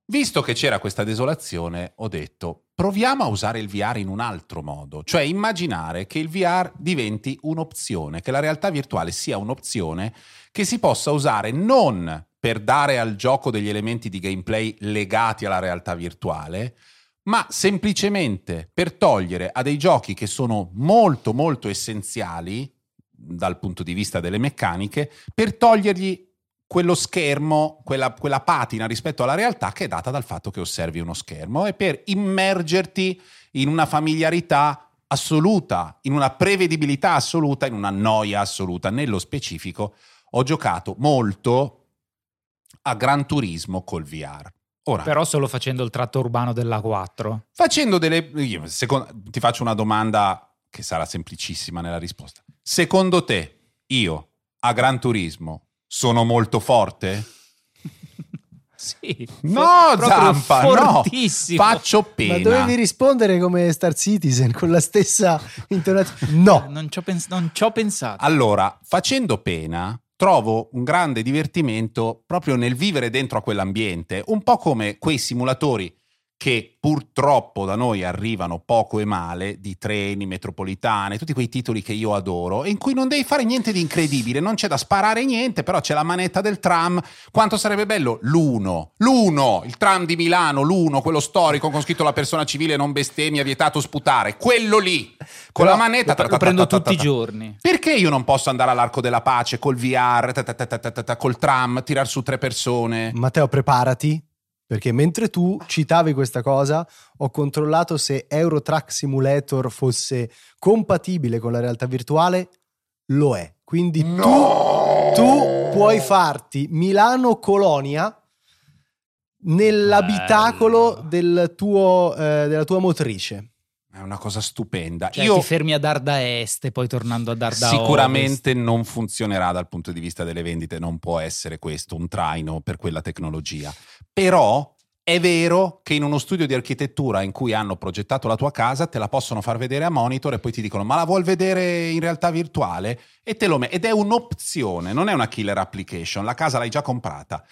Visto che c'era questa desolazione, ho detto proviamo a usare il VR in un altro modo, cioè immaginare che il VR diventi un'opzione, che la realtà virtuale sia un'opzione che si possa usare non per dare al gioco degli elementi di gameplay legati alla realtà virtuale, ma semplicemente per togliere a dei giochi che sono molto molto essenziali dal punto di vista delle meccaniche, per togliergli quello schermo, quella, quella, patina rispetto alla realtà che è data dal fatto che osservi uno schermo e per immergerti in una familiarità assoluta, in una prevedibilità assoluta, in una noia assoluta. Nello specifico ho giocato molto a Gran Turismo col VR. Ora, Però solo facendo il tratto urbano della 4. Facendo delle... Io, secondo, ti faccio una domanda che sarà semplicissima nella risposta. Secondo te, io a Gran Turismo sono molto forte? *laughs* Sì. No, Zampa, no. Faccio pena. Ma dovevi rispondere come Star Citizen con la stessa intonazione. *laughs* No. Non ci ho, pens- non ci ho pensato. Allora, facendo pena, trovo un grande divertimento proprio nel vivere dentro a quell'ambiente, un po' come quei simulatori che purtroppo da noi arrivano poco e male, di treni, metropolitane, tutti quei titoli che io adoro, in cui non devi fare niente di incredibile, non c'è da sparare niente, però c'è la manetta del tram. Quanto sarebbe bello? L'uno, l'uno, il tram di Milano, l'uno, quello storico con scritto la persona civile non bestemmia, vietato sputare, quello lì, con però la manetta. Lo, lo prendo tutti i giorni. Perché io non posso andare all'Arco della Pace col VR, col tram, tirar su tre persone? Matteo, preparati perché mentre tu citavi questa cosa, ho controllato se Eurotrack Simulator fosse compatibile con la realtà virtuale. Lo è. Quindi no! tu, tu puoi farti Milano-Colonia nell'abitacolo del tuo, eh, della tua motrice. È una cosa stupenda. Cioè, Io ti fermi a Darda Est e poi tornando a Darda Sicuramente Ovest. non funzionerà dal punto di vista delle vendite, non può essere questo un traino per quella tecnologia. Però è vero che in uno studio di architettura in cui hanno progettato la tua casa te la possono far vedere a monitor e poi ti dicono ma la vuol vedere in realtà virtuale? E te lo met- ed è un'opzione, non è una killer application, la casa l'hai già comprata.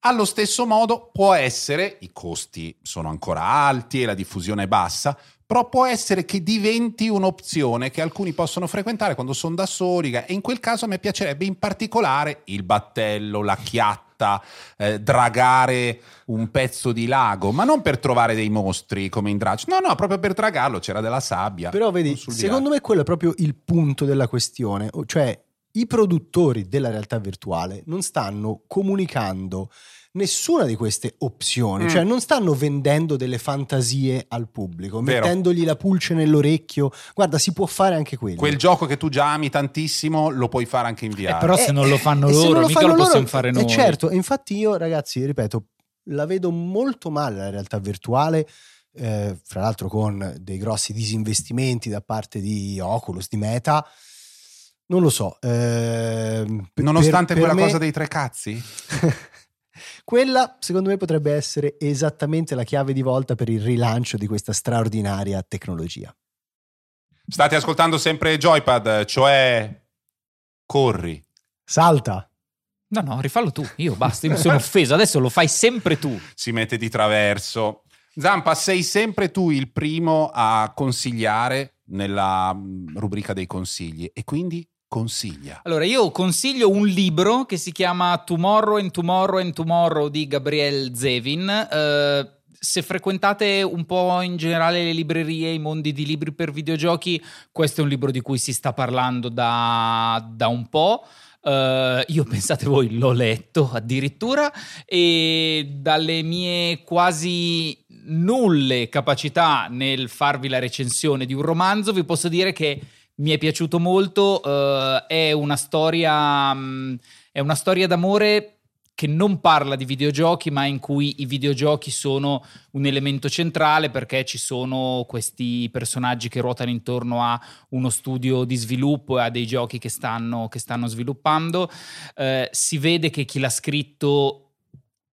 Allo stesso modo può essere, i costi sono ancora alti e la diffusione è bassa, però può essere che diventi un'opzione che alcuni possono frequentare quando sono da soli e in quel caso a me piacerebbe in particolare il battello, la chiatta, eh, dragare un pezzo di lago, ma non per trovare dei mostri come in Drach, no no, proprio per dragarlo c'era della sabbia. Però vedi, secondo me quello è proprio il punto della questione, cioè i produttori della realtà virtuale non stanno comunicando nessuna di queste opzioni, mm. cioè non stanno vendendo delle fantasie al pubblico, Vero. mettendogli la pulce nell'orecchio. Guarda, si può fare anche quello. Quel gioco che tu già ami tantissimo lo puoi fare anche in VR. Eh, però se non lo fanno eh, loro, lo mica fanno lo possiamo loro, fare eh, noi. Eh, certo, infatti io ragazzi, ripeto, la vedo molto male la realtà virtuale. Eh, fra l'altro con dei grossi disinvestimenti da parte di Oculus, di Meta, non lo so. Eh, Nonostante per, per quella me... cosa dei tre cazzi? *laughs* Quella, secondo me, potrebbe essere esattamente la chiave di volta per il rilancio di questa straordinaria tecnologia. State ascoltando sempre Joypad, cioè corri. Salta. No, no, rifallo tu. Io basta, io mi sono *laughs* offeso. Adesso lo fai sempre tu. Si mette di traverso. Zampa, sei sempre tu il primo a consigliare nella mm, rubrica dei consigli e quindi consiglia? Allora, io consiglio un libro che si chiama Tomorrow and Tomorrow and Tomorrow di Gabriel Zevin. Uh, se frequentate un po' in generale le librerie, i mondi di libri per videogiochi, questo è un libro di cui si sta parlando da, da un po'. Uh, io *laughs* pensate voi l'ho letto addirittura e dalle mie quasi nulle capacità nel farvi la recensione di un romanzo vi posso dire che mi è piaciuto molto, uh, è una storia, um, è una storia d'amore che non parla di videogiochi, ma in cui i videogiochi sono un elemento centrale perché ci sono questi personaggi che ruotano intorno a uno studio di sviluppo e a dei giochi che stanno, che stanno sviluppando. Eh, si vede che chi l'ha scritto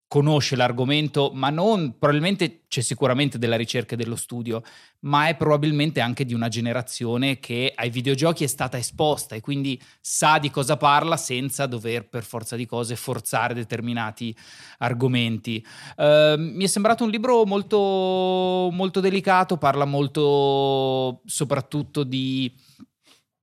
conosce l'argomento, ma non probabilmente c'è sicuramente della ricerca e dello studio, ma è probabilmente anche di una generazione che ai videogiochi è stata esposta e quindi sa di cosa parla senza dover per forza di cose forzare determinati argomenti. Uh, mi è sembrato un libro molto, molto delicato, parla molto soprattutto di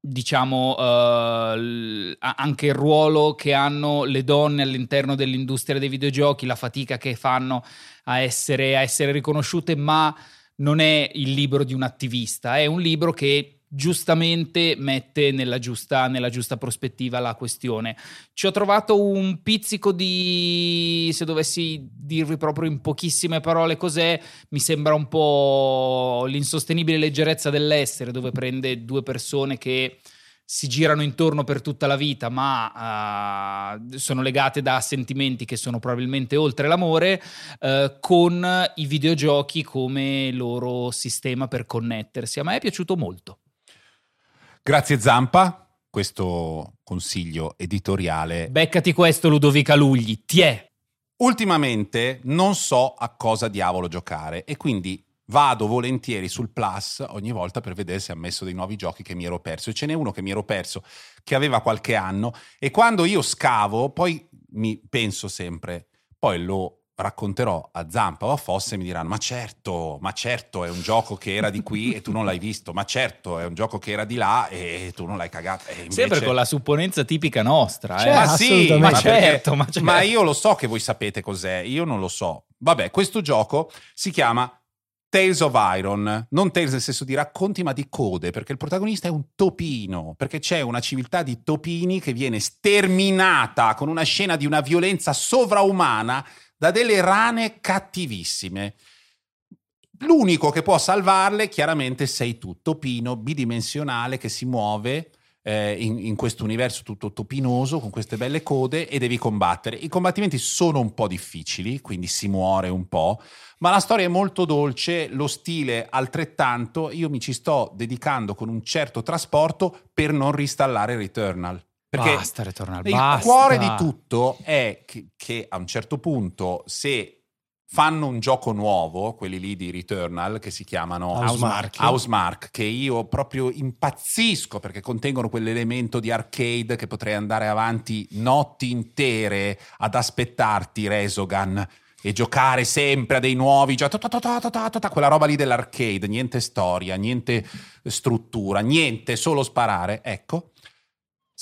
diciamo uh, anche il ruolo che hanno le donne all'interno dell'industria dei videogiochi, la fatica che fanno a essere, a essere riconosciute, ma non è il libro di un attivista, è un libro che giustamente mette nella giusta, nella giusta, prospettiva la questione. Ci ho trovato un pizzico di, se dovessi dirvi proprio in pochissime parole cos'è, mi sembra un po' l'insostenibile leggerezza dell'essere, dove prende due persone che si girano intorno per tutta la vita, ma uh, sono legate da sentimenti che sono probabilmente oltre l'amore, uh, con i videogiochi come loro sistema per connettersi. A me è piaciuto molto. Grazie Zampa, questo consiglio editoriale. Beccati questo Ludovica Lugli, ti è. Ultimamente non so a cosa diavolo giocare e quindi vado volentieri sul Plus ogni volta per vedere se ha messo dei nuovi giochi che mi ero perso. E ce n'è uno che mi ero perso che aveva qualche anno e quando io scavo poi mi penso sempre, poi lo racconterò a Zampa o a Fosse e mi diranno ma certo, ma certo è un gioco che era di qui e tu non l'hai visto, ma certo è un gioco che era di là e tu non l'hai cagato. Invece... Sempre con la supponenza tipica nostra. Cioè, eh? Ma sì, ma, certo, ma, certo. ma io lo so che voi sapete cos'è, io non lo so. Vabbè, questo gioco si chiama Tales of Iron, non Tales nel senso di racconti, ma di code, perché il protagonista è un topino, perché c'è una civiltà di topini che viene sterminata con una scena di una violenza sovraumana da delle rane cattivissime. L'unico che può salvarle chiaramente sei tu, topino bidimensionale che si muove eh, in, in questo universo tutto topinoso con queste belle code e devi combattere. I combattimenti sono un po' difficili, quindi si muore un po', ma la storia è molto dolce, lo stile altrettanto. Io mi ci sto dedicando con un certo trasporto per non ristallare Returnal. Perché basta, Returnal, il basta. cuore di tutto è che, che, a un certo punto, se fanno un gioco nuovo, quelli lì di Returnal, che si chiamano Housemark, Housemark che io proprio impazzisco perché contengono quell'elemento di arcade che potrei andare avanti notti intere ad aspettarti, Resogan e giocare sempre a dei nuovi giochi, quella roba lì dell'arcade, niente storia, niente struttura, niente, solo sparare. Ecco,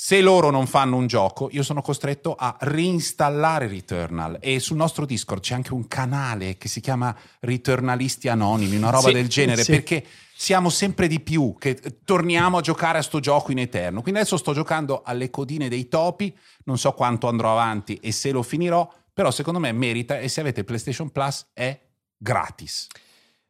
se loro non fanno un gioco, io sono costretto a reinstallare Returnal e sul nostro Discord c'è anche un canale che si chiama Returnalisti Anonimi, una roba sì, del genere, sì. perché siamo sempre di più, che torniamo a giocare a sto gioco in eterno. Quindi adesso sto giocando alle codine dei topi, non so quanto andrò avanti e se lo finirò, però secondo me merita e se avete PlayStation Plus è gratis.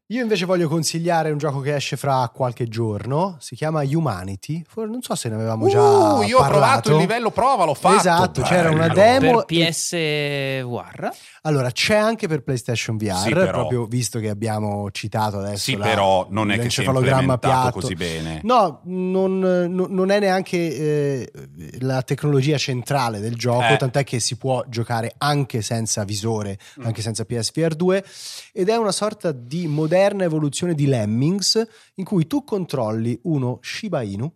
Io invece voglio consigliare un gioco che esce fra qualche giorno, si chiama Humanity, non so se ne avevamo già uh, io parlato. ho provato il livello prova, l'ho fatto. Esatto, Bello. c'era una demo. Per PS VR? Allora, c'è anche per PlayStation VR, Sì, però. proprio visto che abbiamo citato adesso Sì, la- però non è che sia implementato piatto. così bene. No, non, non- è neanche eh, la tecnologia centrale del gioco, Eh. tant'è che si può giocare anche senza visore, Mm. anche senza PSVR 2, ed è una sorta di moderna evoluzione di Lemmings in cui tu controlli uno Shiba Inu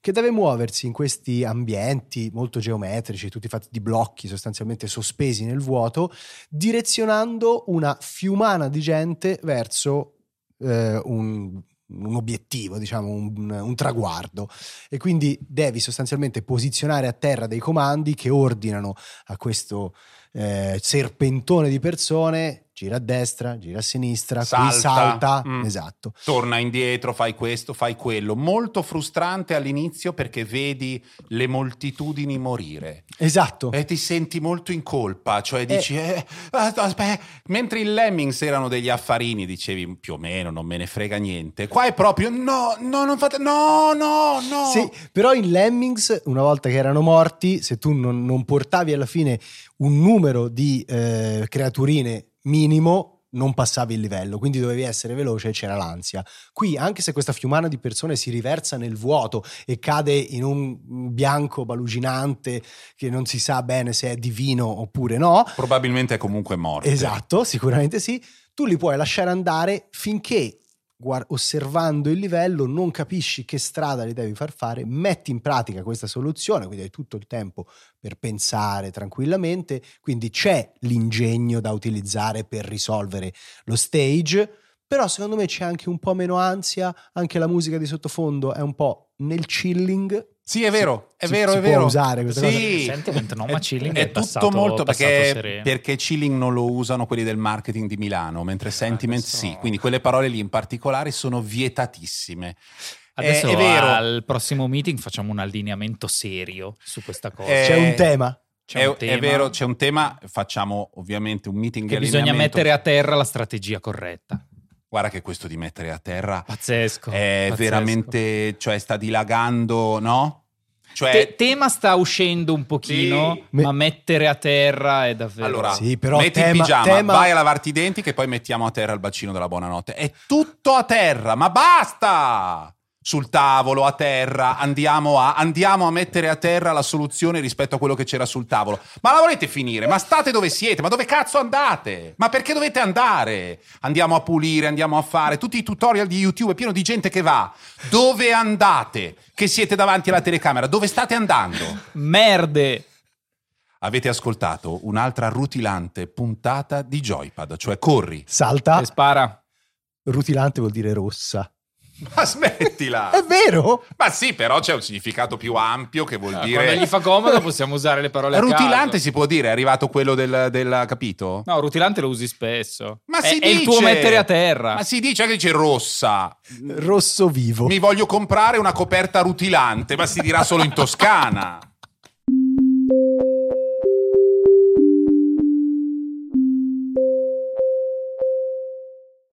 che deve muoversi in questi ambienti molto geometrici, tutti fatti di blocchi sostanzialmente sospesi nel vuoto, direzionando una fiumana di gente verso eh, un, un obiettivo, diciamo un, un traguardo. E quindi devi sostanzialmente posizionare a terra dei comandi che ordinano a questo eh, serpentone di persone gira a destra, gira a sinistra, Salta. salta, Mm. esatto. Torna indietro, fai questo, fai quello. Molto frustrante all'inizio perché vedi le moltitudini morire Esatto. e ti senti molto in colpa, cioè dici, eh, aspetta, mentre in Lemmings erano degli affarini, dicevi più o meno, non me ne frega niente. Qua è proprio, no, no, non fate, no, no, no. Sì, però in Lemmings, una volta che erano morti, se tu non, non portavi alla fine un numero di eh, creaturine minimo, non passavi il livello, quindi dovevi essere veloce e c'era l'ansia. Qui, anche se questa fiumana di persone si riversa nel vuoto e cade in un bianco baluginante che non si sa bene se è divino oppure no, Probabilmente è comunque morto. esatto, sicuramente sì, tu li puoi lasciare andare finché guar- osservando il livello non capisci che strada li devi far fare, metti in pratica questa soluzione, quindi hai tutto il tempo per pensare tranquillamente, quindi c'è l'ingegno da utilizzare per risolvere lo stage, però secondo me c'è anche un po' meno ansia, anche la musica di sottofondo è un po' nel chilling. Sì, è vero, è si- vero, si è può vero. usare questa cosa? sì. Sentiment no, È- ma Chilling è, è, tutto passato- molto passato perché, perché Chilling non lo usano quelli del marketing di Milano, mentre Sentiment questo- sì. Quindi quelle parole lì in particolare sono vietatissime. Adesso è vero. al prossimo meeting facciamo un allineamento serio su questa cosa. Eh, C'è un tema. C'è è, un è vero, c'è un tema, facciamo ovviamente un meeting che di bisogna mettere a terra la strategia corretta. Guarda che questo di mettere a terra Pazzesco. è pazzesco. veramente, cioè sta dilagando, no? Cioè, Te- tema sta uscendo un pochino, Sì. ma mettere a terra è davvero. Allora, Sì, però metti tema- il pigiama, tema- vai a lavarti i denti che poi mettiamo a terra il bacino della buonanotte. È tutto a terra, ma basta! Sul tavolo, a terra, andiamo a, andiamo a mettere a terra la soluzione rispetto a quello che c'era sul tavolo. Ma la volete finire? Ma state dove siete? Ma dove cazzo andate? Ma perché dovete andare? Andiamo a pulire, andiamo a fare tutti i tutorial di YouTube, è pieno di gente che va. Dove andate? Che siete davanti alla telecamera? Dove state andando? Merde! Avete ascoltato un'altra rutilante puntata di Joypad, cioè corri. Salta, E spara. rutilante vuol dire rossa. *laughs* Ma smettila! È vero? Ma sì, però c'è un significato più ampio che vuol Ah, Quando gli dire... fa comodo possiamo usare le parole a Rutilante caso. si può dire, è arrivato quello del, del capito? No, rutilante lo usi spesso. Ma è, si è il tuo dice- mettere a terra. Ma si dice che dice rossa. Rosso vivo. Mi voglio comprare una coperta rutilante, ma si dirà solo in Toscana.